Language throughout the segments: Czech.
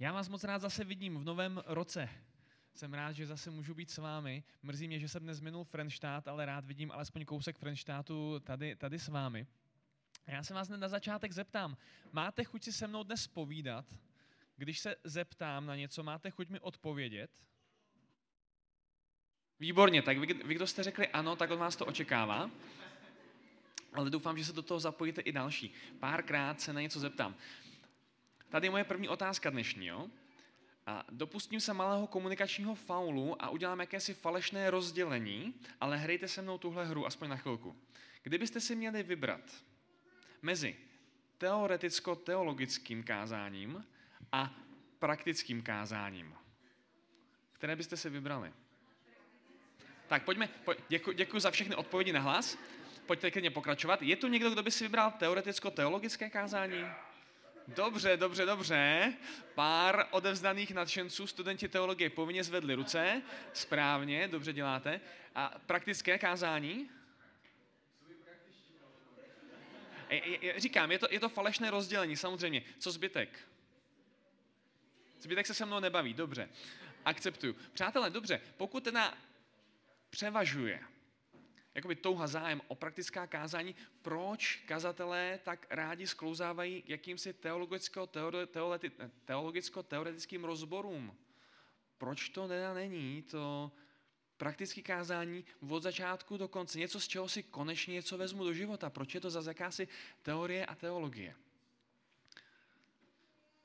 Já vás moc rád zase vidím v novém roce. Jsem rád, že zase můžu být s vámi. Mrzí mě, že jsem dnes minul Frenštát, ale rád vidím alespoň kousek Frenštátu tady, tady s vámi. Já se vás na začátek zeptám, máte chuť si se mnou dnes povídat? Když se zeptám na něco, máte chuť mi odpovědět? Výborně, tak vy, vy, kdo jste řekli ano, tak od vás to očekává. Ale doufám, že se do toho zapojíte i další. Párkrát se na něco zeptám. Tady je moje první otázka dnešní. Jo? A dopustím se malého komunikačního faulu a udělám jakési falešné rozdělení, ale hrajte se mnou tuhle hru aspoň na chvilku. Kdybyste si měli vybrat mezi teoreticko-teologickým kázáním a praktickým kázáním, které byste si vybrali? Tak pojďme, pojď, děkuji, děkuji za všechny odpovědi na hlas. Pojďte klidně pokračovat. Je tu někdo, kdo by si vybral teoreticko-teologické kázání? Dobře, dobře, dobře. Pár odevzdaných nadšenců, studenti teologie povinně zvedli ruce. Správně, dobře děláte. A praktické kázání? Říkám, je to, je to falešné rozdělení, samozřejmě. Co zbytek? Zbytek se se mnou nebaví, dobře. Akceptuju. Přátelé, dobře, pokud teda převažuje jakoby touha zájem o praktická kázání, proč kazatelé tak rádi sklouzávají k jakýmsi teologicko-teoretickým rozborům? Proč to teda není to praktické kázání od začátku do konce? Něco, z čeho si konečně něco vezmu do života. Proč je to za jakási teorie a teologie?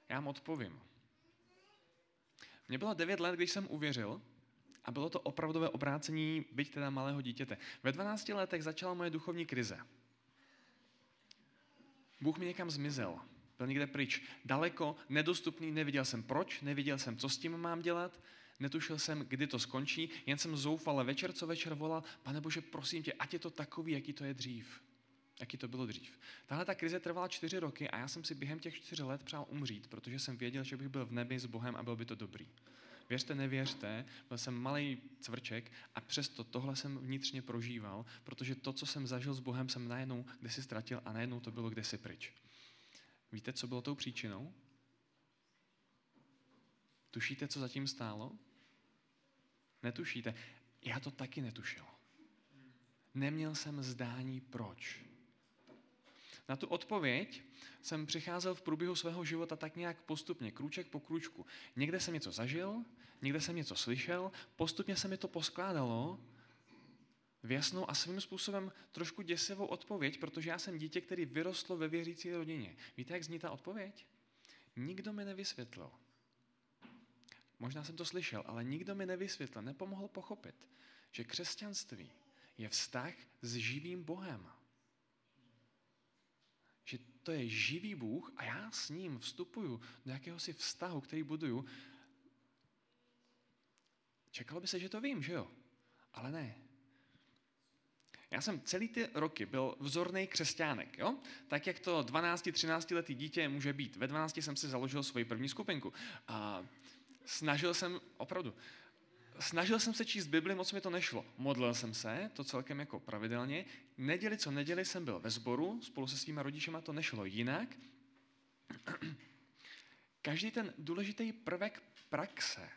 Já vám odpovím. Mně bylo 9 let, když jsem uvěřil, a bylo to opravdové obrácení, byť teda malého dítěte. Ve 12 letech začala moje duchovní krize. Bůh mi někam zmizel. Byl někde pryč. Daleko, nedostupný, neviděl jsem proč, neviděl jsem, co s tím mám dělat, netušil jsem, kdy to skončí, jen jsem zoufale večer co večer volal, pane Bože, prosím tě, ať je to takový, jaký to je dřív. Jaký to bylo dřív. Tahle ta krize trvala čtyři roky a já jsem si během těch čtyř let přál umřít, protože jsem věděl, že bych byl v nebi s Bohem a byl by to dobrý. Věřte, nevěřte, byl jsem malý cvrček a přesto tohle jsem vnitřně prožíval, protože to, co jsem zažil s Bohem, jsem najednou si ztratil a najednou to bylo si pryč. Víte, co bylo tou příčinou? Tušíte, co zatím stálo? Netušíte. Já to taky netušil. Neměl jsem zdání proč. Na tu odpověď jsem přicházel v průběhu svého života tak nějak postupně, krůček po krůčku. Někde jsem něco zažil, někde jsem něco slyšel, postupně se mi to poskládalo v jasnou a svým způsobem trošku děsivou odpověď, protože já jsem dítě, který vyrostlo ve věřící rodině. Víte, jak zní ta odpověď? Nikdo mi nevysvětlil. Možná jsem to slyšel, ale nikdo mi nevysvětlil, nepomohl pochopit, že křesťanství je vztah s živým Bohem to je živý Bůh a já s ním vstupuju do jakéhosi vztahu, který buduju. Čekalo by se, že to vím, že jo? Ale ne. Já jsem celý ty roky byl vzorný křesťánek, jo? Tak jak to 12-13 letý dítě může být. Ve 12 jsem si založil svoji první skupinku. A snažil jsem, opravdu, snažil jsem se číst Bibli, moc mi to nešlo. Modlil jsem se, to celkem jako pravidelně. Neděli co neděli jsem byl ve sboru, spolu se svýma rodičema to nešlo jinak. Každý ten důležitý prvek praxe,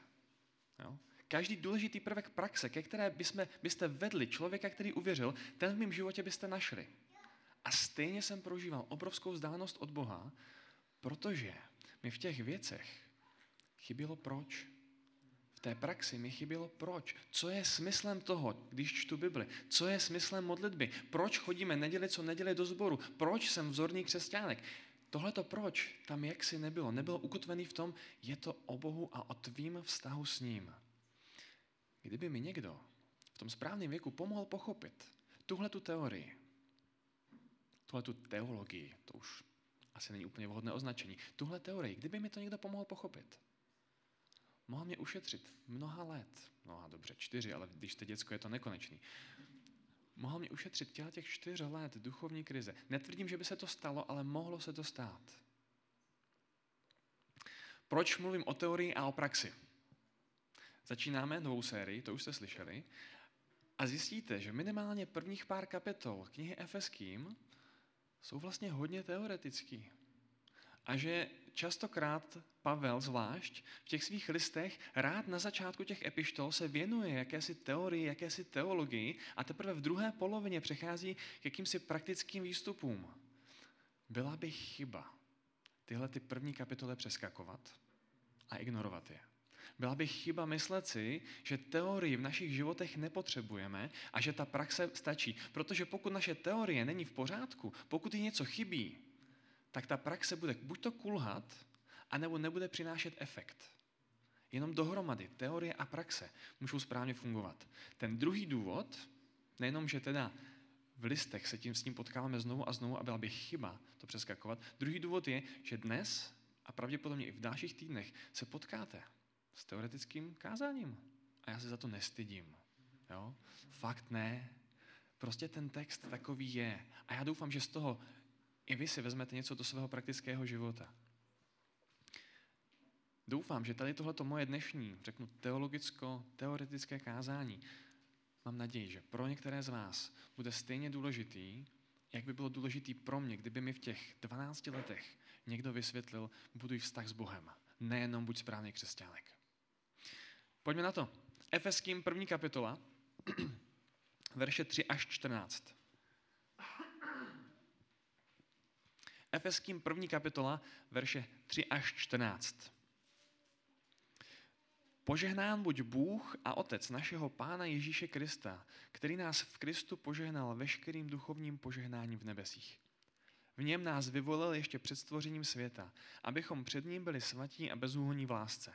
jo? každý důležitý prvek praxe, ke které byste, byste vedli člověka, který uvěřil, ten v mém životě byste našli. A stejně jsem prožíval obrovskou vzdálenost od Boha, protože mi v těch věcech chybělo proč té praxi mi chybělo proč. Co je smyslem toho, když čtu Bibli? Co je smyslem modlitby? Proč chodíme neděli co neděli do sboru? Proč jsem vzorný křesťánek? Tohle to proč tam jaksi nebylo. Nebylo ukotvený v tom, je to o Bohu a o tvým vztahu s ním. Kdyby mi někdo v tom správném věku pomohl pochopit tuhle tu teorii, tuhle tu teologii, to už asi není úplně vhodné označení, tuhle teorii, kdyby mi to někdo pomohl pochopit, mohl mě ušetřit mnoha let. Mnoha dobře, čtyři, ale když jste děcko, je to nekonečný. Mohl mě ušetřit těla těch čtyř let duchovní krize. Netvrdím, že by se to stalo, ale mohlo se to stát. Proč mluvím o teorii a o praxi? Začínáme novou sérii, to už jste slyšeli, a zjistíte, že minimálně prvních pár kapitol knihy Efeským jsou vlastně hodně teoretický. A že častokrát Pavel zvlášť v těch svých listech rád na začátku těch epištol se věnuje jakési teorii, jakési teologii a teprve v druhé polovině přechází k jakýmsi praktickým výstupům. Byla by chyba tyhle ty první kapitole přeskakovat a ignorovat je. Byla by chyba myslet si, že teorii v našich životech nepotřebujeme a že ta praxe stačí. Protože pokud naše teorie není v pořádku, pokud jí něco chybí, tak ta praxe bude buď to kulhat, anebo nebude přinášet efekt. Jenom dohromady teorie a praxe můžou správně fungovat. Ten druhý důvod, nejenom, že teda v listech se tím s tím potkáváme znovu a znovu a byla by chyba to přeskakovat. Druhý důvod je, že dnes a pravděpodobně i v dalších týdnech se potkáte s teoretickým kázáním. A já se za to nestydím. Jo? Fakt ne. Prostě ten text takový je. A já doufám, že z toho i vy si vezmete něco do svého praktického života. Doufám, že tady tohleto moje dnešní, řeknu teologicko-teoretické kázání, mám naději, že pro některé z vás bude stejně důležitý, jak by bylo důležitý pro mě, kdyby mi v těch 12 letech někdo vysvětlil, buduj vztah s Bohem, nejenom buď správný křesťánek. Pojďme na to. Efeským první kapitola, verše 3 až 14. Efeským první kapitola, verše 3 až 14. Požehnán buď Bůh a Otec našeho Pána Ježíše Krista, který nás v Kristu požehnal veškerým duchovním požehnáním v nebesích. V něm nás vyvolil ještě před stvořením světa, abychom před ním byli svatí a bezúhoní v lásce.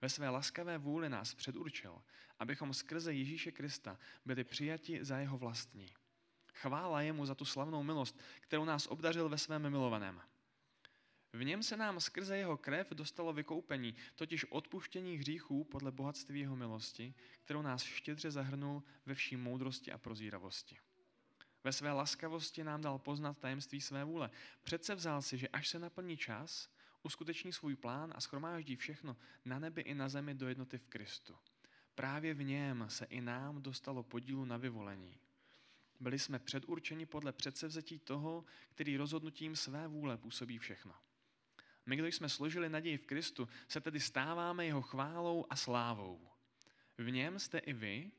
Ve své laskavé vůli nás předurčil, abychom skrze Ježíše Krista byli přijati za jeho vlastní. Chvála jemu za tu slavnou milost, kterou nás obdařil ve svém milovaném. V něm se nám skrze jeho krev dostalo vykoupení, totiž odpuštění hříchů podle bohatství jeho milosti, kterou nás štědře zahrnul ve vší moudrosti a prozíravosti. Ve své laskavosti nám dal poznat tajemství své vůle. Přece vzal si, že až se naplní čas, uskuteční svůj plán a schromáždí všechno na nebi i na zemi do jednoty v Kristu. Právě v něm se i nám dostalo podílu na vyvolení. Byli jsme předurčeni podle předsevzetí toho, který rozhodnutím své vůle působí všechno. My, kdo jsme složili naději v Kristu, se tedy stáváme jeho chválou a slávou. V něm jste i vy,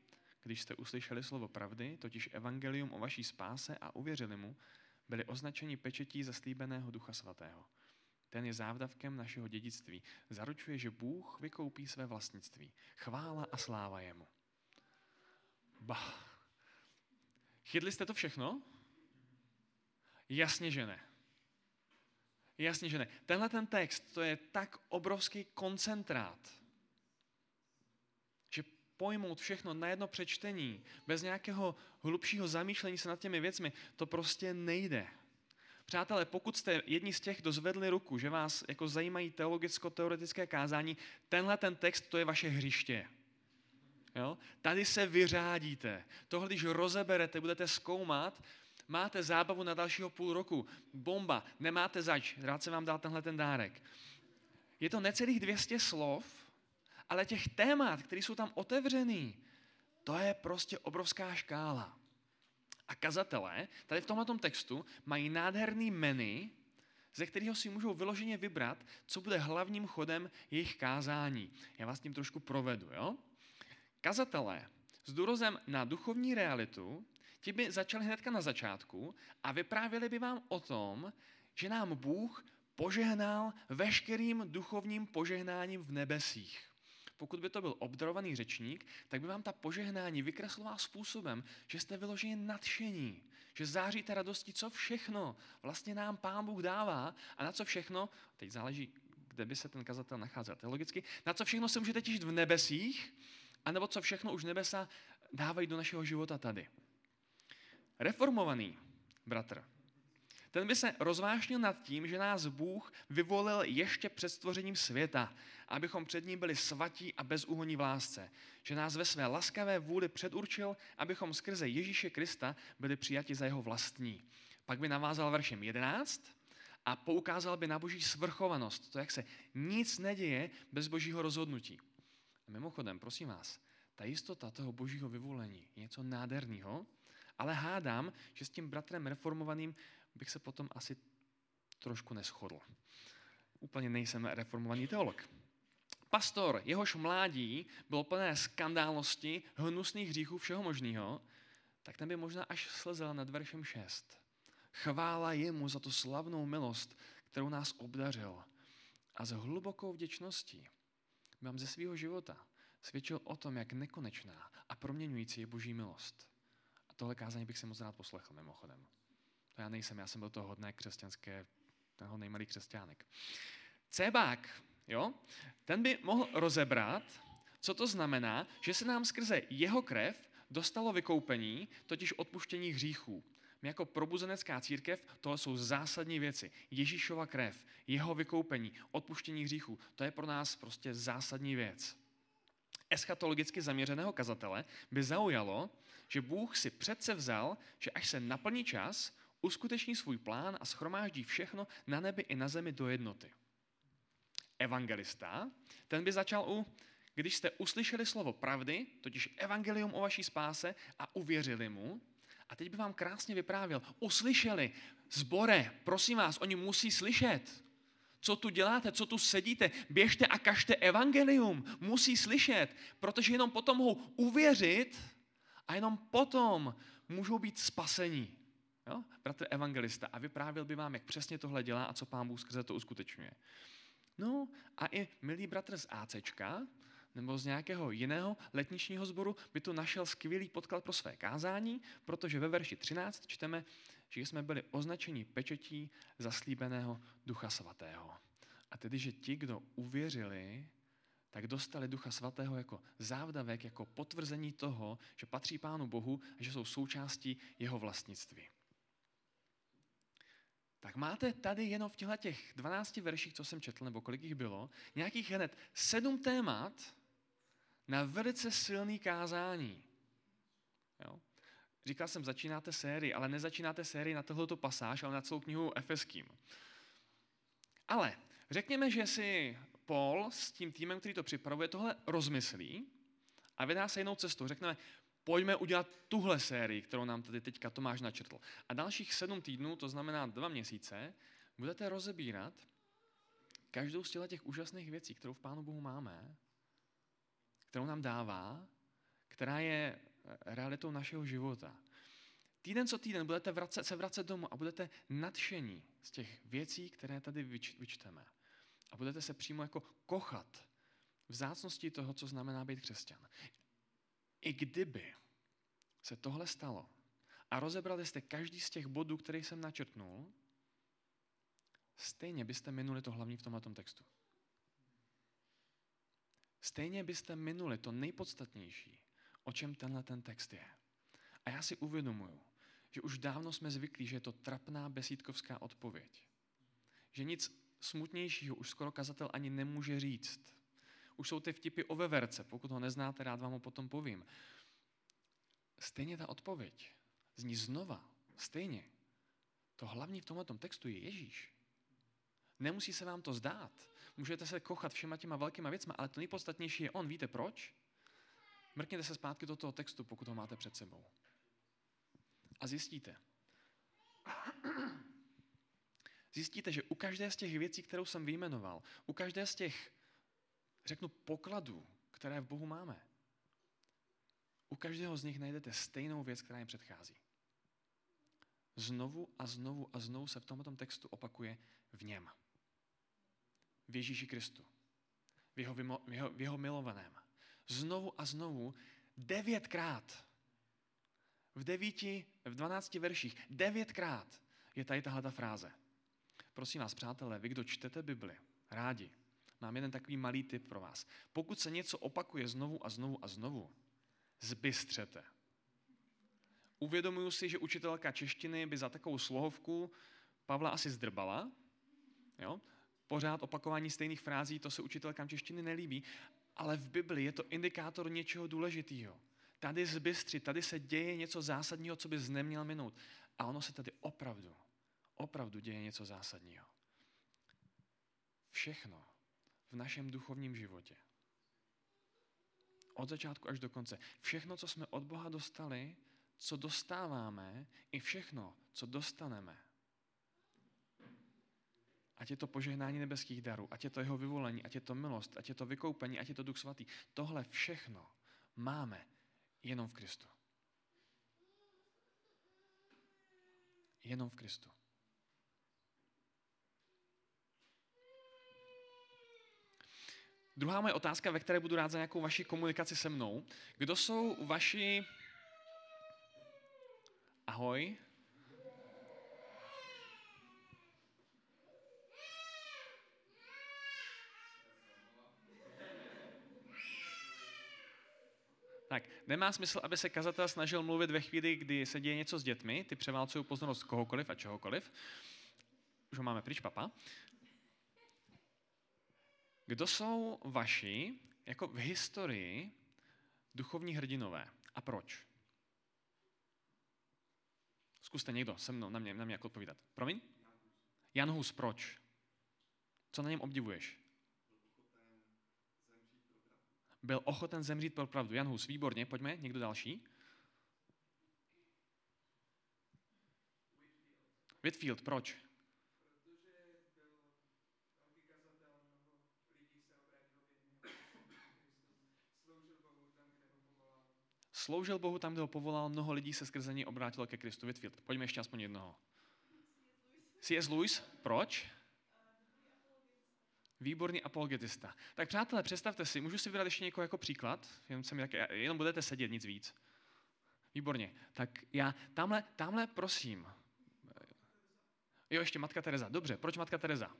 když jste uslyšeli slovo pravdy, totiž evangelium o vaší spáse a uvěřili mu, byli označeni pečetí zaslíbeného Ducha Svatého. Ten je závdavkem našeho dědictví. Zaručuje, že Bůh vykoupí své vlastnictví. Chvála a sláva jemu. Bah. Chytli jste to všechno? Jasně, že ne. Jasně, že ne. Tenhle ten text, to je tak obrovský koncentrát, že pojmout všechno na jedno přečtení, bez nějakého hlubšího zamýšlení se nad těmi věcmi, to prostě nejde. Přátelé, pokud jste jedni z těch, kdo zvedli ruku, že vás jako zajímají teologicko-teoretické kázání, tenhle ten text, to je vaše hřiště. Jo? Tady se vyřádíte. Tohle, když rozeberete, budete zkoumat, máte zábavu na dalšího půl roku. Bomba, nemáte zač, rád se vám dal tenhle ten dárek. Je to necelých 200 slov, ale těch témat, které jsou tam otevřený, to je prostě obrovská škála. A kazatelé tady v tomhle textu mají nádherný menu, ze kterého si můžou vyloženě vybrat, co bude hlavním chodem jejich kázání. Já vás tím trošku provedu. Jo? Kazatelé s důrazem na duchovní realitu ti by začali hnedka na začátku a vyprávěli by vám o tom, že nám Bůh požehnal veškerým duchovním požehnáním v nebesích. Pokud by to byl obdarovaný řečník, tak by vám ta požehnání vykresloval způsobem, že jste vyloženě nadšení, že záříte radostí, co všechno vlastně nám Pán Bůh dává a na co všechno, teď záleží, kde by se ten kazatel nacházel teologicky, na co všechno se můžete těšit v nebesích, anebo co všechno už nebesa dávají do našeho života tady. Reformovaný bratr, ten by se rozvášnil nad tím, že nás Bůh vyvolil ještě před stvořením světa, abychom před ním byli svatí a bezúhoní v lásce. Že nás ve své laskavé vůli předurčil, abychom skrze Ježíše Krista byli přijati za jeho vlastní. Pak by navázal veršem 11 a poukázal by na boží svrchovanost, to, jak se nic neděje bez božího rozhodnutí. A mimochodem, prosím vás, ta jistota toho božího vyvolení je něco nádherného, ale hádám, že s tím bratrem reformovaným bych se potom asi trošku neschodl. Úplně nejsem reformovaný teolog. Pastor, jehož mládí bylo plné skandálnosti, hnusných hříchů, všeho možného, tak ten by možná až slzel nad veršem 6. Chvála jemu za tu slavnou milost, kterou nás obdařil. A s hlubokou vděčností mám ze svého života svědčil o tom, jak nekonečná a proměňující je boží milost. A tohle kázání bych si moc rád poslechl mimochodem. To já nejsem, já jsem byl to hodné křesťanské, toho nejmalý křesťánek. Cébák, jo, ten by mohl rozebrat, co to znamená, že se nám skrze jeho krev dostalo vykoupení, totiž odpuštění hříchů. My jako probuzenecká církev, to jsou zásadní věci. Ježíšova krev, jeho vykoupení, odpuštění hříchů, to je pro nás prostě zásadní věc. Eschatologicky zaměřeného kazatele by zaujalo, že Bůh si přece vzal, že až se naplní čas, uskuteční svůj plán a schromáždí všechno na nebi i na zemi do jednoty. Evangelista, ten by začal u, když jste uslyšeli slovo pravdy, totiž evangelium o vaší spáse a uvěřili mu, a teď by vám krásně vyprávěl, uslyšeli, zbore, prosím vás, oni musí slyšet. Co tu děláte, co tu sedíte, běžte a kažte evangelium, musí slyšet, protože jenom potom mohou uvěřit a jenom potom můžou být spasení. Jo? Bratr evangelista. A vyprávěl by vám, jak přesně tohle dělá a co pán Bůh skrze to uskutečňuje. No a i milý bratr z ACčka, nebo z nějakého jiného letničního sboru by tu našel skvělý podklad pro své kázání, protože ve verši 13 čteme, že jsme byli označeni pečetí zaslíbeného Ducha Svatého. A tedy, že ti, kdo uvěřili, tak dostali Ducha Svatého jako závdavek, jako potvrzení toho, že patří Pánu Bohu a že jsou součástí jeho vlastnictví. Tak máte tady jenom v těchto těch 12 verších, co jsem četl, nebo kolik jich bylo, nějakých hned sedm témat na velice silný kázání. Jo? Říkal jsem, začínáte sérii, ale nezačínáte sérii na tohleto pasáž, ale na celou knihu Efeským. Ale řekněme, že si Paul s tím týmem, který to připravuje, tohle rozmyslí a vydá se jinou cestou. Řekneme, pojďme udělat tuhle sérii, kterou nám tady teďka Tomáš načrtl. A dalších sedm týdnů, to znamená dva měsíce, budete rozebírat každou z těch úžasných věcí, kterou v Pánu Bohu máme, kterou nám dává, která je realitou našeho života. Týden co týden budete vracet, se vracet domů a budete nadšení z těch věcí, které tady vyč, vyčteme. A budete se přímo jako kochat v zácnosti toho, co znamená být křesťan. I kdyby se tohle stalo a rozebrali jste každý z těch bodů, který jsem načrtnul, stejně byste minuli to hlavní v tomhle textu. Stejně byste minuli to nejpodstatnější, o čem tenhle ten text je. A já si uvědomuju, že už dávno jsme zvyklí, že je to trapná besídkovská odpověď. Že nic smutnějšího už skoro kazatel ani nemůže říct. Už jsou ty vtipy o veverce, pokud ho neznáte, rád vám ho potom povím. Stejně ta odpověď zní znova, stejně. To hlavní v tomhle textu je Ježíš. Nemusí se vám to zdát. Můžete se kochat všema těma velkýma věcma, ale to nejpodstatnější je on. Víte proč? Mrkněte se zpátky do toho textu, pokud ho máte před sebou. A zjistíte, zjistíte, že u každé z těch věcí, kterou jsem vyjmenoval, u každé z těch, řeknu, pokladů, které v Bohu máme, u každého z nich najdete stejnou věc, která jim předchází. Znovu a znovu a znovu se v tomto textu opakuje v něm. V Ježíši Kristu. V jeho, v jeho, v jeho milovaném. Znovu a znovu devětkrát. V devíti, v dvanácti verších, devětkrát je tady tahle ta fráze. Prosím vás, přátelé, vy, kdo čtete Bibli, rádi, mám jeden takový malý tip pro vás. Pokud se něco opakuje znovu a znovu a znovu, zbystřete. Uvědomuju si, že učitelka češtiny by za takovou slohovku Pavla asi zdrbala. Jo? Pořád opakování stejných frází, to se učitelkám češtiny nelíbí, ale v Bibli je to indikátor něčeho důležitého. Tady zbystři, tady se děje něco zásadního, co bys neměl minout. A ono se tady opravdu, opravdu děje něco zásadního. Všechno v našem duchovním životě. Od začátku až do konce. Všechno, co jsme od Boha dostali, co dostáváme, i všechno, co dostaneme, ať je to požehnání nebeských darů, ať je to jeho vyvolení, ať je to milost, ať je to vykoupení, ať je to duch svatý. Tohle všechno máme jenom v Kristu. Jenom v Kristu. Druhá moje otázka, ve které budu rád za nějakou vaši komunikaci se mnou. Kdo jsou vaši... Ahoj. Tak, nemá smysl, aby se kazatel snažil mluvit ve chvíli, kdy se děje něco s dětmi, ty převálcují pozornost kohokoliv a čehokoliv. Už ho máme pryč, papa. Kdo jsou vaši, jako v historii, duchovní hrdinové a proč? Zkuste někdo se mnou na mě, na mě jako odpovídat. Promiň? Jan Hus, proč? Co na něm obdivuješ? Byl ochoten zemřít pro pravdu. Jan Hus, výborně, pojďme, někdo další? Whitfield, proč? Sloužil Bohu tam, kde ho povolal, mnoho lidí se skrze něj obrátilo ke Kristu. Whitfield, pojďme ještě aspoň jednoho. C.S. Lewis, proč? Výborný apologetista. Tak přátelé, představte si, můžu si vybrat ještě někoho jako příklad, jenom, jsem jak, jenom budete sedět, nic víc. Výborně. Tak já, tamhle, tamhle prosím. Jo, ještě Matka Teresa. Dobře, proč Matka Teresa?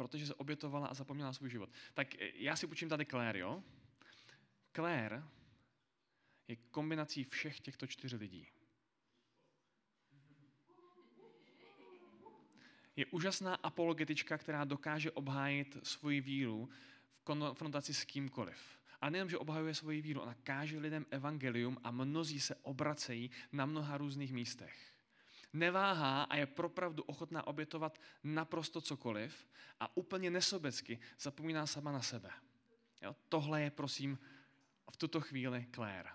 protože se obětovala a zapomněla svůj život. Tak eh, já si počím tady Claire, jo? Claire je kombinací všech těchto čtyř lidí. Je úžasná apologetička, která dokáže obhájit svoji víru v konfrontaci s kýmkoliv. A nejenom, že obhajuje svoji víru, ona káže lidem evangelium a mnozí se obracejí na mnoha různých místech neváhá a je propravdu ochotná obětovat naprosto cokoliv a úplně nesobecky zapomíná sama na sebe. Jo? Tohle je, prosím, v tuto chvíli Claire.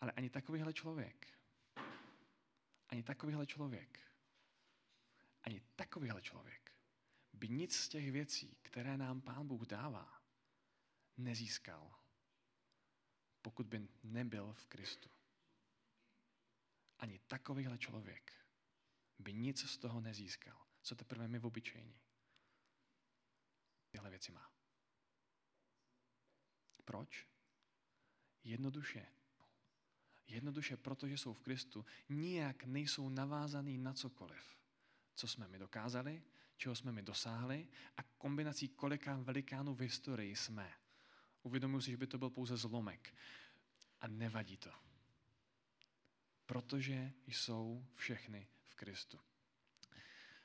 Ale ani takovýhle člověk, ani takovýhle člověk, ani takovýhle člověk by nic z těch věcí, které nám Pán Bůh dává, nezískal, pokud by nebyl v Kristu. Ani takovýhle člověk by nic z toho nezískal, co teprve my v obyčejní. Tyhle věci má. Proč? Jednoduše. Jednoduše, protože jsou v Kristu, nijak nejsou navázaný na cokoliv, co jsme mi dokázali, čeho jsme mi dosáhli a kombinací kolika velikánů v historii jsme. Uvědomuji si, že by to byl pouze zlomek. A nevadí to protože jsou všechny v Kristu.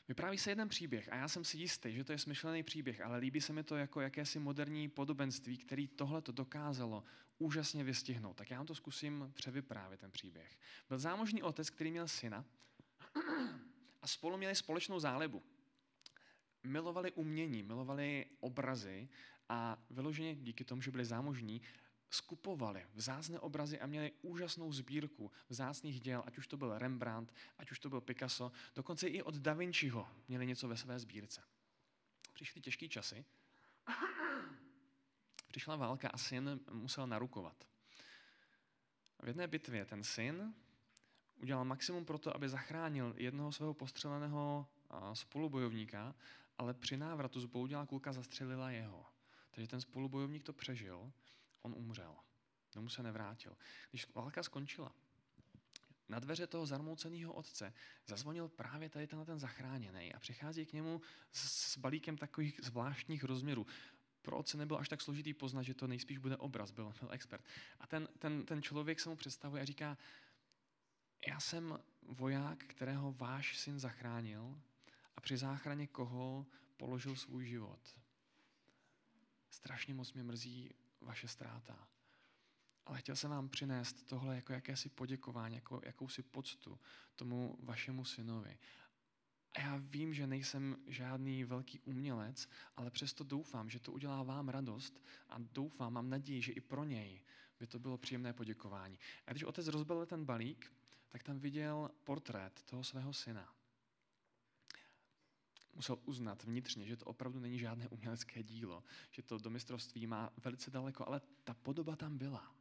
Vypráví se jeden příběh a já jsem si jistý, že to je smyšlený příběh, ale líbí se mi to jako jakési moderní podobenství, který tohle to dokázalo úžasně vystihnout. Tak já vám to zkusím převyprávět, ten příběh. Byl zámožný otec, který měl syna a spolu měli společnou zálibu. Milovali umění, milovali obrazy a vyloženě díky tomu, že byli zámožní, skupovali vzácné obrazy a měli úžasnou sbírku vzácných děl, ať už to byl Rembrandt, ať už to byl Picasso, dokonce i od Da Vinciho měli něco ve své sbírce. Přišly těžké časy, přišla válka a syn musel narukovat. V jedné bitvě ten syn udělal maximum pro to, aby zachránil jednoho svého postřeleného spolubojovníka, ale při návratu zboudila kulka zastřelila jeho. Takže ten spolubojovník to přežil on umřel. Domů se nevrátil. Když válka skončila, na dveře toho zarmouceného otce zazvonil právě tady tenhle ten zachráněný a přichází k němu s, s balíkem takových zvláštních rozměrů. Pro otce nebyl až tak složitý poznat, že to nejspíš bude obraz, byl, byl expert. A ten, ten, ten člověk se mu představuje a říká, já jsem voják, kterého váš syn zachránil a při záchraně koho položil svůj život. Strašně moc mě mrzí, vaše ztráta. Ale chtěl jsem vám přinést tohle jako jakési poděkování, jako jakousi poctu tomu vašemu synovi. A já vím, že nejsem žádný velký umělec, ale přesto doufám, že to udělá vám radost a doufám, mám naději, že i pro něj by to bylo příjemné poděkování. A když otec rozbil ten balík, tak tam viděl portrét toho svého syna. Musel uznat vnitřně, že to opravdu není žádné umělecké dílo, že to do mistrovství má velice daleko, ale ta podoba tam byla.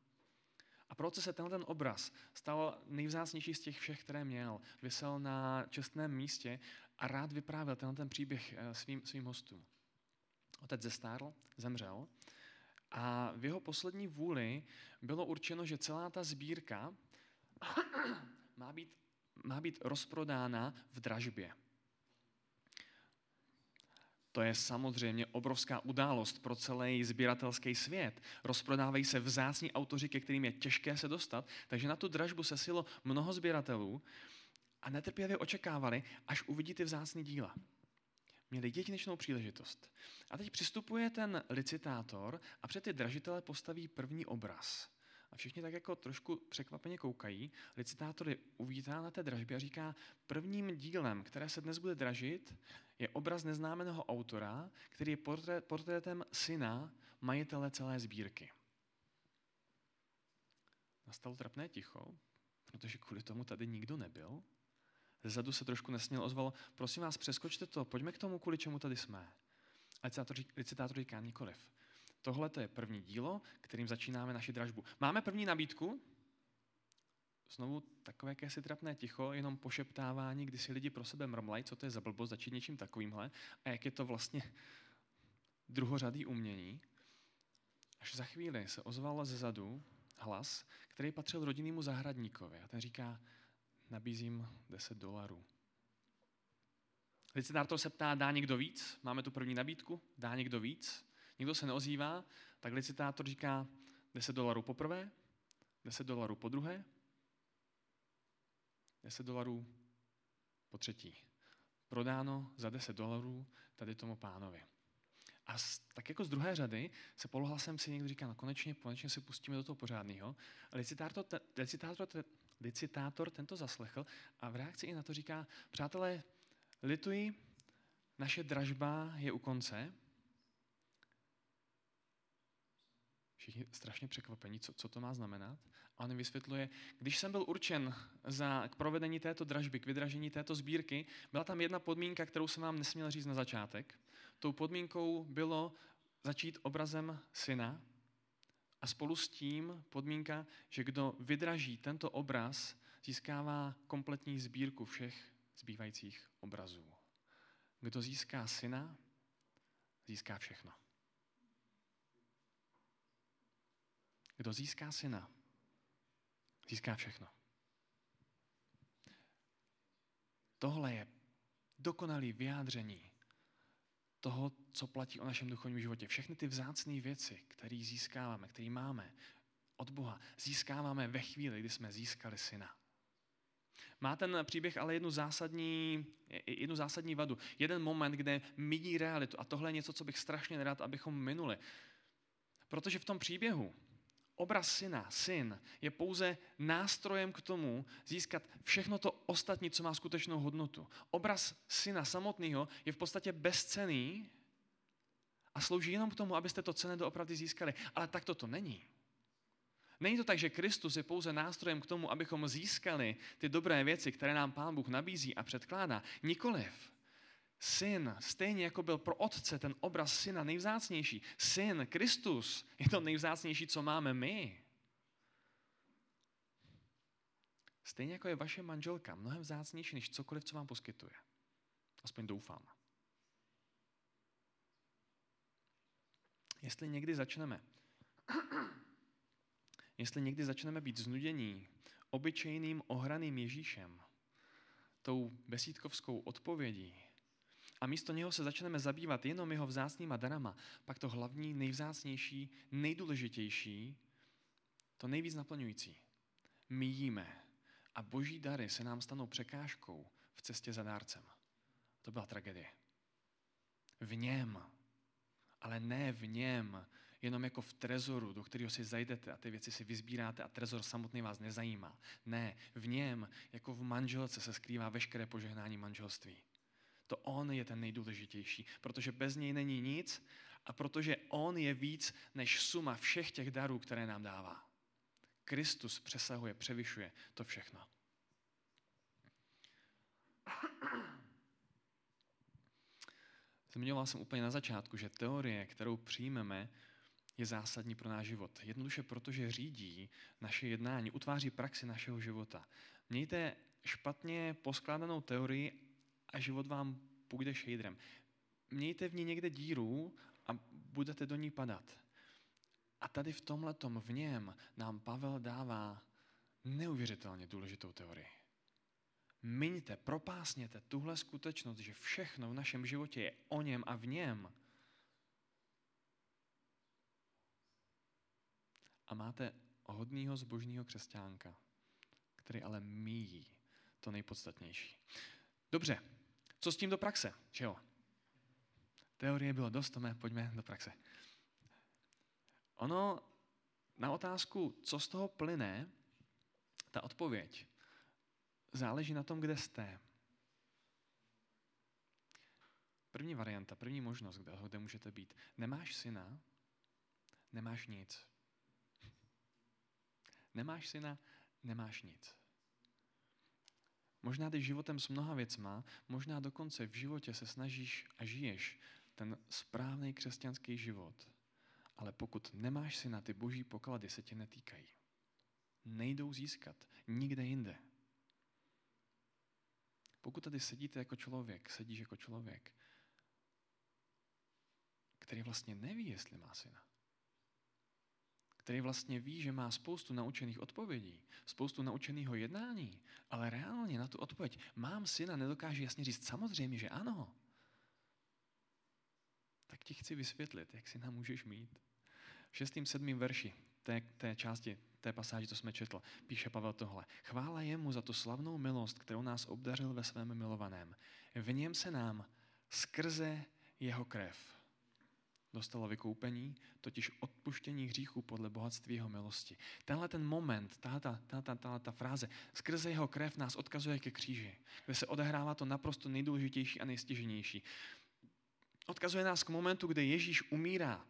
A proto se tenhle ten obraz stal nejvzácnější z těch všech, které měl. Vysel na čestném místě a rád vyprávěl tenhle ten příběh eh, svým, svým hostům. Otec zestárl, zemřel a v jeho poslední vůli bylo určeno, že celá ta sbírka má být, má být rozprodána v dražbě. To je samozřejmě obrovská událost pro celý sběratelský svět. Rozprodávají se vzácní autoři, ke kterým je těžké se dostat, takže na tu dražbu se silo mnoho sběratelů a netrpělivě očekávali, až uvidí ty vzácní díla. Měli jedinečnou příležitost. A teď přistupuje ten licitátor a před ty dražitele postaví první obraz. A všichni tak jako trošku překvapeně koukají. Licitátor je uvítá na té dražbě a říká, prvním dílem, které se dnes bude dražit, je obraz neznámeného autora, který je portrét, portrétem syna majitele celé sbírky. Nastalo trapné ticho, protože kvůli tomu tady nikdo nebyl. Zezadu se trošku nesměl ozvalo, prosím vás, přeskočte to, pojďme k tomu, kvůli čemu tady jsme. A licitátor, licitátor říká nikoliv. Tohle to je první dílo, kterým začínáme naši dražbu. Máme první nabídku? Znovu takové jakési trapné ticho, jenom pošeptávání, kdy si lidi pro sebe mrmlají, co to je za blbost, začít něčím takovýmhle a jak je to vlastně druhořadý umění. Až za chvíli se ozval ze zadu hlas, který patřil rodinnému zahradníkovi a ten říká, nabízím 10 dolarů. Licitátor se ptá, dá někdo víc? Máme tu první nabídku? Dá někdo víc? Nikdo se neozývá, tak licitátor říká 10 dolarů poprvé, 10 dolarů po druhé, 10 dolarů po třetí. Prodáno za 10 dolarů tady tomu pánovi. A z, tak jako z druhé řady se polohlasem si někdo říká, no konečně, konečně se pustíme do toho pořádného. Licitátor, te, licitátor, te, licitátor tento zaslechl a v reakci i na to říká, přátelé, lituji, naše dražba je u konce, Všichni strašně překvapení, co, co to má znamenat. A on vysvětluje, když jsem byl určen za, k provedení této dražby, k vydražení této sbírky, byla tam jedna podmínka, kterou jsem vám nesměl říct na začátek. Tou podmínkou bylo začít obrazem syna a spolu s tím podmínka, že kdo vydraží tento obraz, získává kompletní sbírku všech zbývajících obrazů. Kdo získá syna, získá všechno. Kdo získá syna, získá všechno. Tohle je dokonalý vyjádření toho, co platí o našem duchovním životě. Všechny ty vzácné věci, které získáváme, které máme od Boha, získáváme ve chvíli, kdy jsme získali syna. Má ten příběh ale jednu zásadní, jednu zásadní vadu. Jeden moment, kde midí realitu. A tohle je něco, co bych strašně nerad, abychom minuli. Protože v tom příběhu obraz syna, syn, je pouze nástrojem k tomu získat všechno to ostatní, co má skutečnou hodnotu. Obraz syna samotného je v podstatě bezcený a slouží jenom k tomu, abyste to cené doopravdy získali. Ale tak to to není. Není to tak, že Kristus je pouze nástrojem k tomu, abychom získali ty dobré věci, které nám Pán Bůh nabízí a předkládá. Nikoliv. Syn, stejně jako byl pro otce ten obraz syna nejvzácnější. Syn, Kristus, je to nejvzácnější, co máme my. Stejně jako je vaše manželka mnohem vzácnější než cokoliv, co vám poskytuje. Aspoň doufám. Jestli někdy začneme, jestli někdy začneme být znudění obyčejným ohraným Ježíšem, tou besídkovskou odpovědí, a místo něho se začneme zabývat jenom jeho vzácnýma darama, pak to hlavní, nejvzácnější, nejdůležitější, to nejvíc naplňující. My jíme a boží dary se nám stanou překážkou v cestě za dárcem. To byla tragédie. V něm, ale ne v něm, jenom jako v trezoru, do kterého si zajdete a ty věci si vyzbíráte a trezor samotný vás nezajímá. Ne, v něm, jako v manželce se skrývá veškeré požehnání manželství. To on je ten nejdůležitější, protože bez něj není nic a protože on je víc než suma všech těch darů, které nám dává. Kristus přesahuje, převyšuje to všechno. Zmiňoval jsem úplně na začátku, že teorie, kterou přijmeme, je zásadní pro náš život. Jednoduše protože řídí naše jednání, utváří praxi našeho života. Mějte špatně poskládanou teorii a život vám půjde šejdrem. Mějte v ní někde díru a budete do ní padat. A tady v tomhle v něm nám Pavel dává neuvěřitelně důležitou teorii. Miňte, propásněte tuhle skutečnost, že všechno v našem životě je o něm a v něm. A máte hodného zbožného křesťánka, který ale míjí to nejpodstatnější. Dobře, co s tím do praxe? Čeho? Teorie bylo dost, Tome, pojďme do praxe. Ono na otázku, co z toho plyne, ta odpověď záleží na tom, kde jste. První varianta, první možnost, kde, kde můžete být. Nemáš syna, nemáš nic. Nemáš syna, nemáš nic. Možná jdeš životem s mnoha věcma, možná dokonce v životě se snažíš a žiješ ten správný křesťanský život. Ale pokud nemáš si na ty boží poklady, se tě netýkají. Nejdou získat nikde jinde. Pokud tady sedíte jako člověk, sedíš jako člověk, který vlastně neví, jestli má syna, který vlastně ví, že má spoustu naučených odpovědí, spoustu naučeného jednání, ale reálně na tu odpověď mám syna, nedokáže jasně říct samozřejmě, že ano. Tak ti chci vysvětlit, jak syna můžeš mít. V šestým, sedmým verši té, té části, té pasáži, co jsme četl, píše Pavel tohle. Chvála jemu za tu slavnou milost, kterou nás obdařil ve svém milovaném. V něm se nám skrze jeho krev dostalo vykoupení, totiž odpuštění hříchů podle bohatství jeho milosti. Tenhle ten moment, ta, ta, fráze, skrze jeho krev nás odkazuje ke kříži, kde se odehrává to naprosto nejdůležitější a nejstěženější. Odkazuje nás k momentu, kdy Ježíš umírá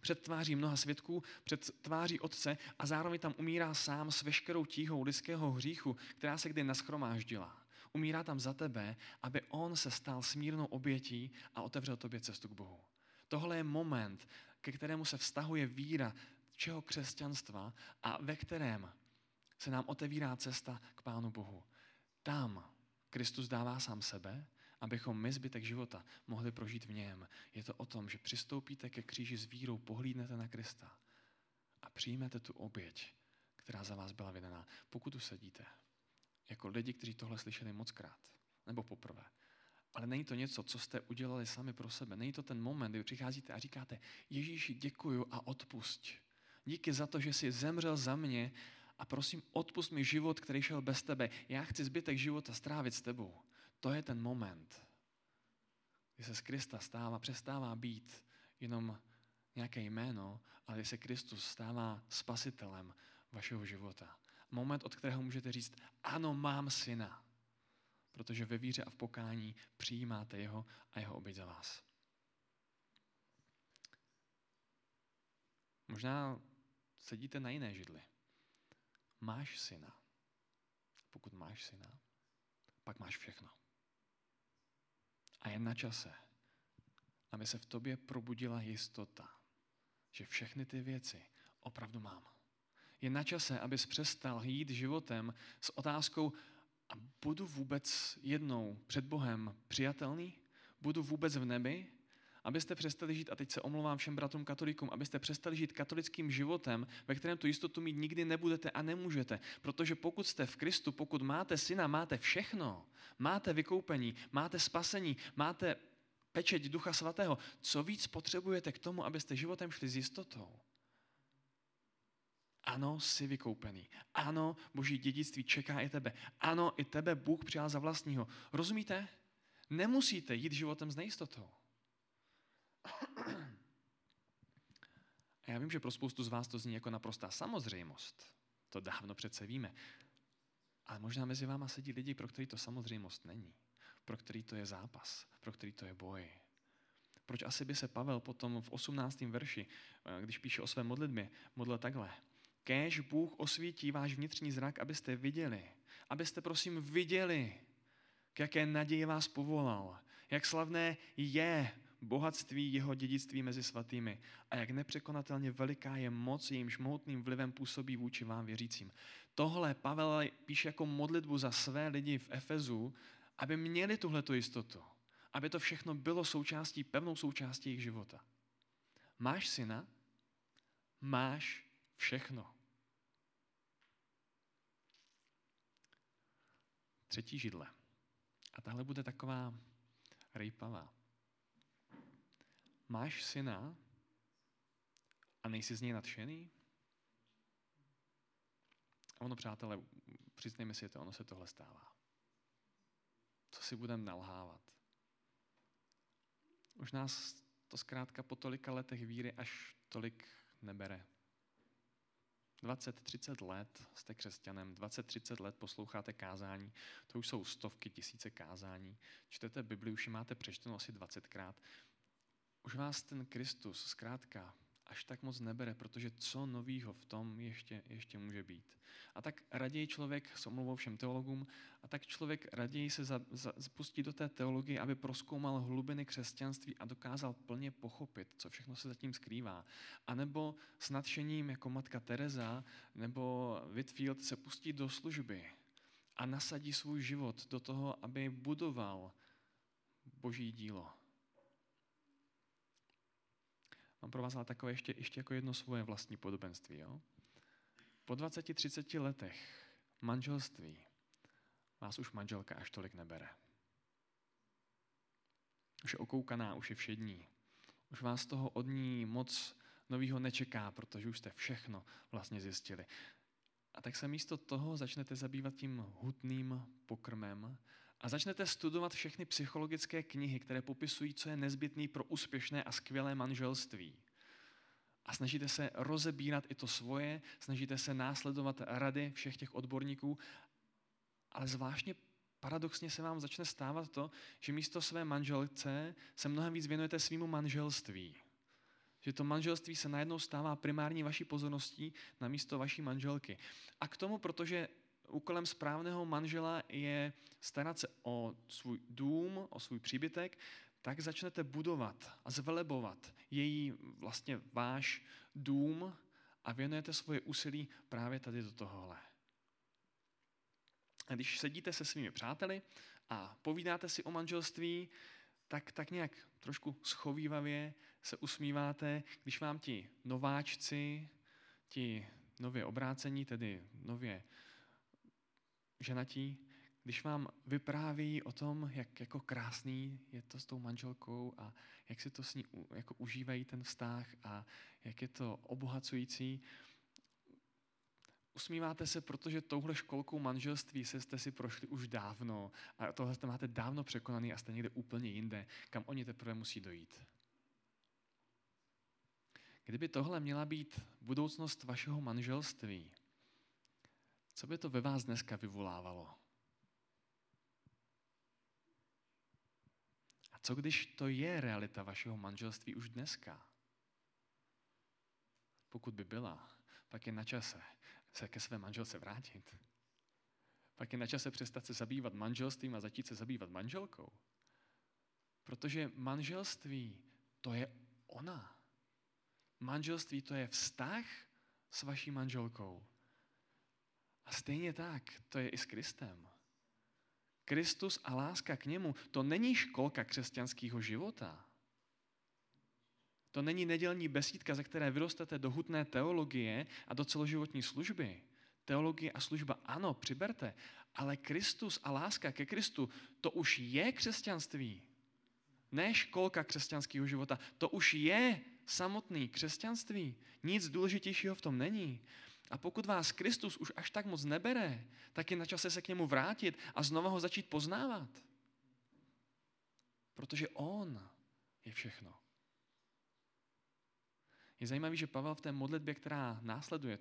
před tváří mnoha svědků, před tváří Otce a zároveň tam umírá sám s veškerou tíhou lidského hříchu, která se kdy naschromáždila. Umírá tam za tebe, aby on se stal smírnou obětí a otevřel tobě cestu k Bohu. Tohle je moment, ke kterému se vztahuje víra všeho křesťanstva a ve kterém se nám otevírá cesta k Pánu Bohu. Tam Kristus dává sám sebe, abychom my zbytek života mohli prožít v něm. Je to o tom, že přistoupíte ke kříži s vírou, pohlídnete na Krista a přijmete tu oběť, která za vás byla vydaná. Pokud tu sedíte, jako lidi, kteří tohle slyšeli moc krát, nebo poprvé, ale není to něco, co jste udělali sami pro sebe. Není to ten moment, kdy přicházíte a říkáte, Ježíši, děkuju a odpusť. Díky za to, že jsi zemřel za mě a prosím, odpust mi život, který šel bez tebe. Já chci zbytek života strávit s tebou. To je ten moment, kdy se z Krista stává, přestává být jenom nějaké jméno, ale kdy se Kristus stává spasitelem vašeho života. Moment, od kterého můžete říct, ano, mám syna protože ve víře a v pokání přijímáte jeho a jeho oběť za vás. Možná sedíte na jiné židli. Máš syna. Pokud máš syna, pak máš všechno. A je na čase, aby se v tobě probudila jistota, že všechny ty věci opravdu mám. Je na čase, abys přestal jít životem s otázkou, a budu vůbec jednou před Bohem přijatelný? Budu vůbec v nebi? Abyste přestali žít, a teď se omlouvám všem bratrům katolíkům, abyste přestali žít katolickým životem, ve kterém tu jistotu mít nikdy nebudete a nemůžete. Protože pokud jste v Kristu, pokud máte syna, máte všechno. Máte vykoupení, máte spasení, máte pečeť Ducha Svatého. Co víc potřebujete k tomu, abyste životem šli s jistotou? Ano, jsi vykoupený. Ano, boží dědictví čeká i tebe. Ano, i tebe Bůh přijal za vlastního. Rozumíte? Nemusíte jít životem s nejistotou. A já vím, že pro spoustu z vás to zní jako naprostá samozřejmost. To dávno přece víme. Ale možná mezi váma sedí lidi, pro který to samozřejmost není. Pro který to je zápas. Pro který to je boj. Proč asi by se Pavel potom v 18. verši, eh, když píše o své modlitbě, modlil takhle. Kéž Bůh osvítí váš vnitřní zrak, abyste viděli. Abyste prosím viděli, k jaké naději vás povolal, jak slavné je bohatství jeho dědictví mezi svatými a jak nepřekonatelně veliká je moc, jejímž mohutným vlivem působí vůči vám věřícím. Tohle Pavel píše jako modlitbu za své lidi v Efezu, aby měli tuhleto jistotu. Aby to všechno bylo součástí, pevnou součástí jejich života. Máš syna? Máš všechno. Třetí židle. A tahle bude taková rejpavá. Máš syna a nejsi z něj nadšený? A ono, přátelé, přiznejme si to, ono se tohle stává. Co si budeme nalhávat? Už nás to zkrátka po tolika letech víry až tolik nebere. 20-30 let jste křesťanem, 20-30 let posloucháte kázání, to už jsou stovky, tisíce kázání. Čtete Bibli, už ji máte přečteno asi 20krát. Už vás ten Kristus zkrátka až tak moc nebere, protože co novýho v tom ještě, ještě může být. A tak raději člověk, s omluvou všem teologům, a tak člověk raději se za, za, pustí do té teologie, aby proskoumal hlubiny křesťanství a dokázal plně pochopit, co všechno se zatím skrývá. A nebo s nadšením jako matka Teresa nebo Whitfield se pustí do služby a nasadí svůj život do toho, aby budoval boží dílo. Mám pro vás ale takové ještě, ještě jako jedno svoje vlastní podobenství. Jo? Po 20-30 letech manželství vás už manželka až tolik nebere. Už je okoukaná, už je všední. Už vás toho od ní moc novýho nečeká, protože už jste všechno vlastně zjistili. A tak se místo toho začnete zabývat tím hutným pokrmem a začnete studovat všechny psychologické knihy, které popisují, co je nezbytný pro úspěšné a skvělé manželství. A snažíte se rozebírat i to svoje, snažíte se následovat rady všech těch odborníků, ale zvláštně paradoxně se vám začne stávat to, že místo své manželce se mnohem víc věnujete svýmu manželství. Že to manželství se najednou stává primární vaší pozorností na místo vaší manželky. A k tomu, protože úkolem správného manžela je starat se o svůj dům, o svůj příbytek, tak začnete budovat a zvelebovat její vlastně váš dům a věnujete svoje úsilí právě tady do tohohle. A když sedíte se svými přáteli a povídáte si o manželství, tak, tak nějak trošku schovývavě se usmíváte, když vám ti nováčci, ti nově obrácení, tedy nově ženatí, když vám vypráví o tom, jak jako krásný je to s tou manželkou a jak si to s ní jako užívají ten vztah a jak je to obohacující, Usmíváte se, protože touhle školkou manželství se jste si prošli už dávno a tohle jste máte dávno překonaný a jste někde úplně jinde, kam oni teprve musí dojít. Kdyby tohle měla být budoucnost vašeho manželství, co by to ve vás dneska vyvolávalo? A co když to je realita vašeho manželství už dneska? Pokud by byla, pak je na čase se ke své manželce vrátit. Pak je na čase přestat se zabývat manželstvím a začít se zabývat manželkou. Protože manželství to je ona. Manželství to je vztah s vaší manželkou. A stejně tak, to je i s Kristem. Kristus a láska k němu, to není školka křesťanského života. To není nedělní besídka, ze které vyrostete do hutné teologie a do celoživotní služby. Teologie a služba ano, přiberte, ale Kristus a láska ke Kristu, to už je křesťanství. Ne školka křesťanského života, to už je samotný křesťanství. Nic důležitějšího v tom není. A pokud vás Kristus už až tak moc nebere, tak je na čase se k němu vrátit a znova ho začít poznávat. Protože on je všechno. Je zajímavé, že Pavel v té modlitbě, která následuje,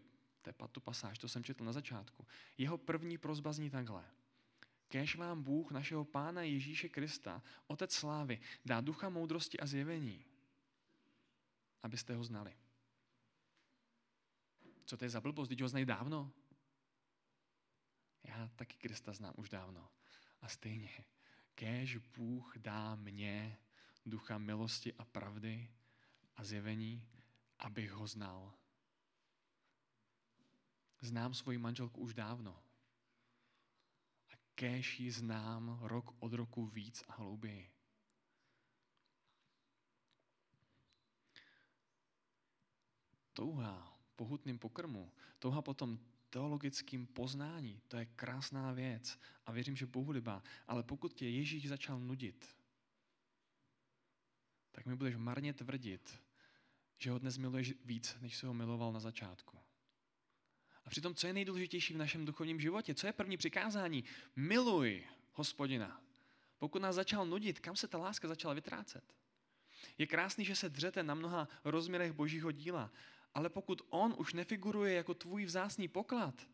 tu pasáž, to jsem četl na začátku, jeho první prozba zní takhle. Kéž vám Bůh našeho Pána Ježíše Krista, Otec slávy, dá ducha moudrosti a zjevení, abyste ho znali. Co to je za blbost? Teď ho znají dávno. Já taky Krista znám už dávno. A stejně Kéž Bůh dá mně ducha milosti a pravdy a zjevení, abych ho znal. Znám svoji manželku už dávno. A kéž ji znám rok od roku víc a hlouběji. Touha po hutným pokrmu, touha potom teologickým poznání, to je krásná věc a věřím, že Bohu libá. Ale pokud tě Ježíš začal nudit, tak mi budeš marně tvrdit, že ho dnes miluješ víc, než se ho miloval na začátku. A přitom, co je nejdůležitější v našem duchovním životě? Co je první přikázání? Miluj hospodina. Pokud nás začal nudit, kam se ta láska začala vytrácet? Je krásný, že se dřete na mnoha rozměrech božího díla, ale pokud on už nefiguruje jako tvůj vzácný poklad,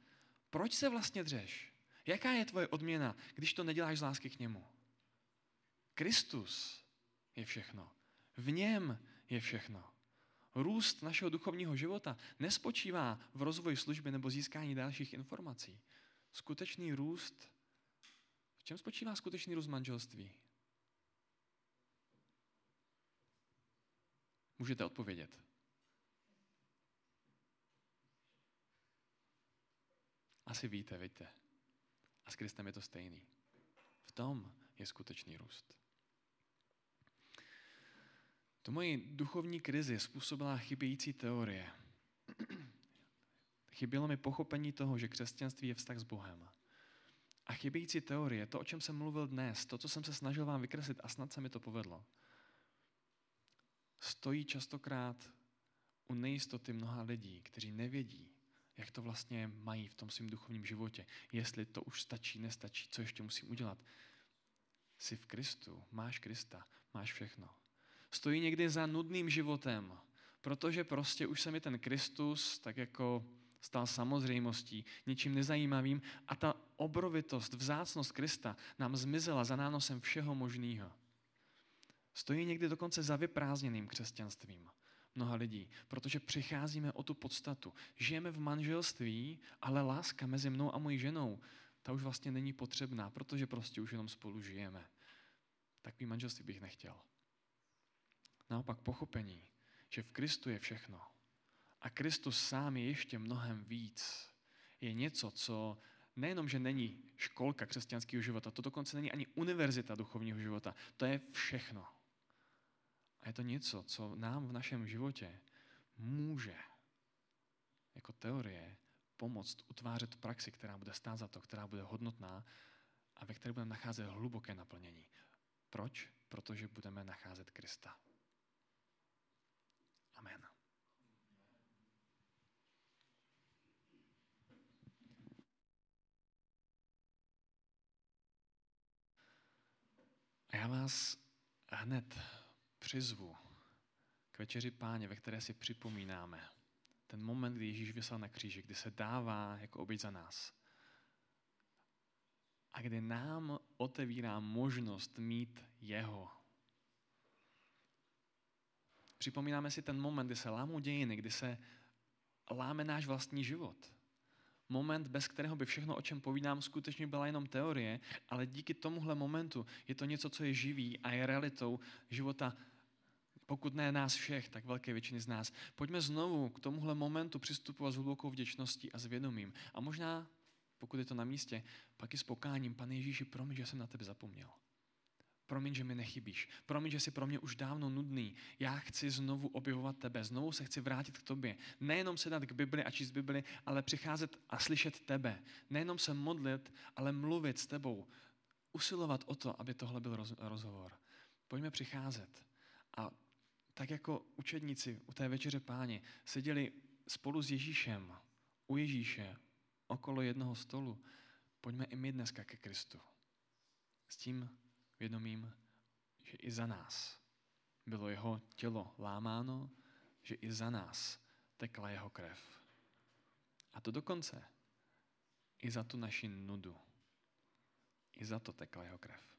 proč se vlastně dřeš? Jaká je tvoje odměna, když to neděláš z lásky k němu? Kristus je všechno. V něm je všechno. Růst našeho duchovního života nespočívá v rozvoji služby nebo získání dalších informací. Skutečný růst, v čem spočívá skutečný růst manželství? Můžete odpovědět. Asi víte, víte. A s Kristem je to stejný. V tom je skutečný růst. Tu moji duchovní krizi způsobila chybějící teorie. Chybělo mi pochopení toho, že křesťanství je vztah s Bohem. A chybějící teorie, to, o čem jsem mluvil dnes, to, co jsem se snažil vám vykreslit a snad se mi to povedlo, stojí častokrát u nejistoty mnoha lidí, kteří nevědí, jak to vlastně mají v tom svém duchovním životě. Jestli to už stačí, nestačí, co ještě musím udělat. Jsi v Kristu, máš Krista, máš všechno. Stojí někdy za nudným životem, protože prostě už se mi ten Kristus tak jako stal samozřejmostí, ničím nezajímavým a ta obrovitost, vzácnost Krista nám zmizela za nánosem všeho možného. Stojí někdy dokonce za vyprázdněným křesťanstvím mnoha lidí, protože přicházíme o tu podstatu. Žijeme v manželství, ale láska mezi mnou a mojí ženou, ta už vlastně není potřebná, protože prostě už jenom spolu žijeme. Takový manželství bych nechtěl. Naopak pochopení, že v Kristu je všechno a Kristus sám je ještě mnohem víc, je něco, co nejenom, že není školka křesťanského života, to dokonce není ani univerzita duchovního života, to je všechno. A je to něco, co nám v našem životě může jako teorie pomoct utvářet praxi, která bude stát za to, která bude hodnotná a ve které budeme nacházet hluboké naplnění. Proč? Protože budeme nacházet Krista. Amen. A já vás hned přizvu k večeři páně, ve které si připomínáme ten moment, kdy Ježíš vysel na kříži, kdy se dává jako oběť za nás. A kdy nám otevírá možnost mít jeho. Připomínáme si ten moment, kdy se lámou dějiny, kdy se láme náš vlastní život. Moment, bez kterého by všechno, o čem povídám, skutečně byla jenom teorie, ale díky tomuhle momentu je to něco, co je živý a je realitou života pokud ne nás všech, tak velké většiny z nás. Pojďme znovu k tomuhle momentu přistupovat s hlubokou vděčností a s vědomím. A možná, pokud je to na místě, pak i s pokáním. Pane Ježíši, promiň, že jsem na tebe zapomněl. Promiň, že mi nechybíš. Promiň, že jsi pro mě už dávno nudný. Já chci znovu objevovat tebe. Znovu se chci vrátit k tobě. Nejenom se dát k Bibli a číst Bibli, ale přicházet a slyšet tebe. Nejenom se modlit, ale mluvit s tebou. Usilovat o to, aby tohle byl rozhovor. Pojďme přicházet a tak jako učedníci u té večeře páně seděli spolu s Ježíšem, u Ježíše, okolo jednoho stolu, pojďme i my dneska ke Kristu. S tím vědomím, že i za nás bylo jeho tělo lámáno, že i za nás tekla jeho krev. A to dokonce i za tu naši nudu. I za to tekla jeho krev.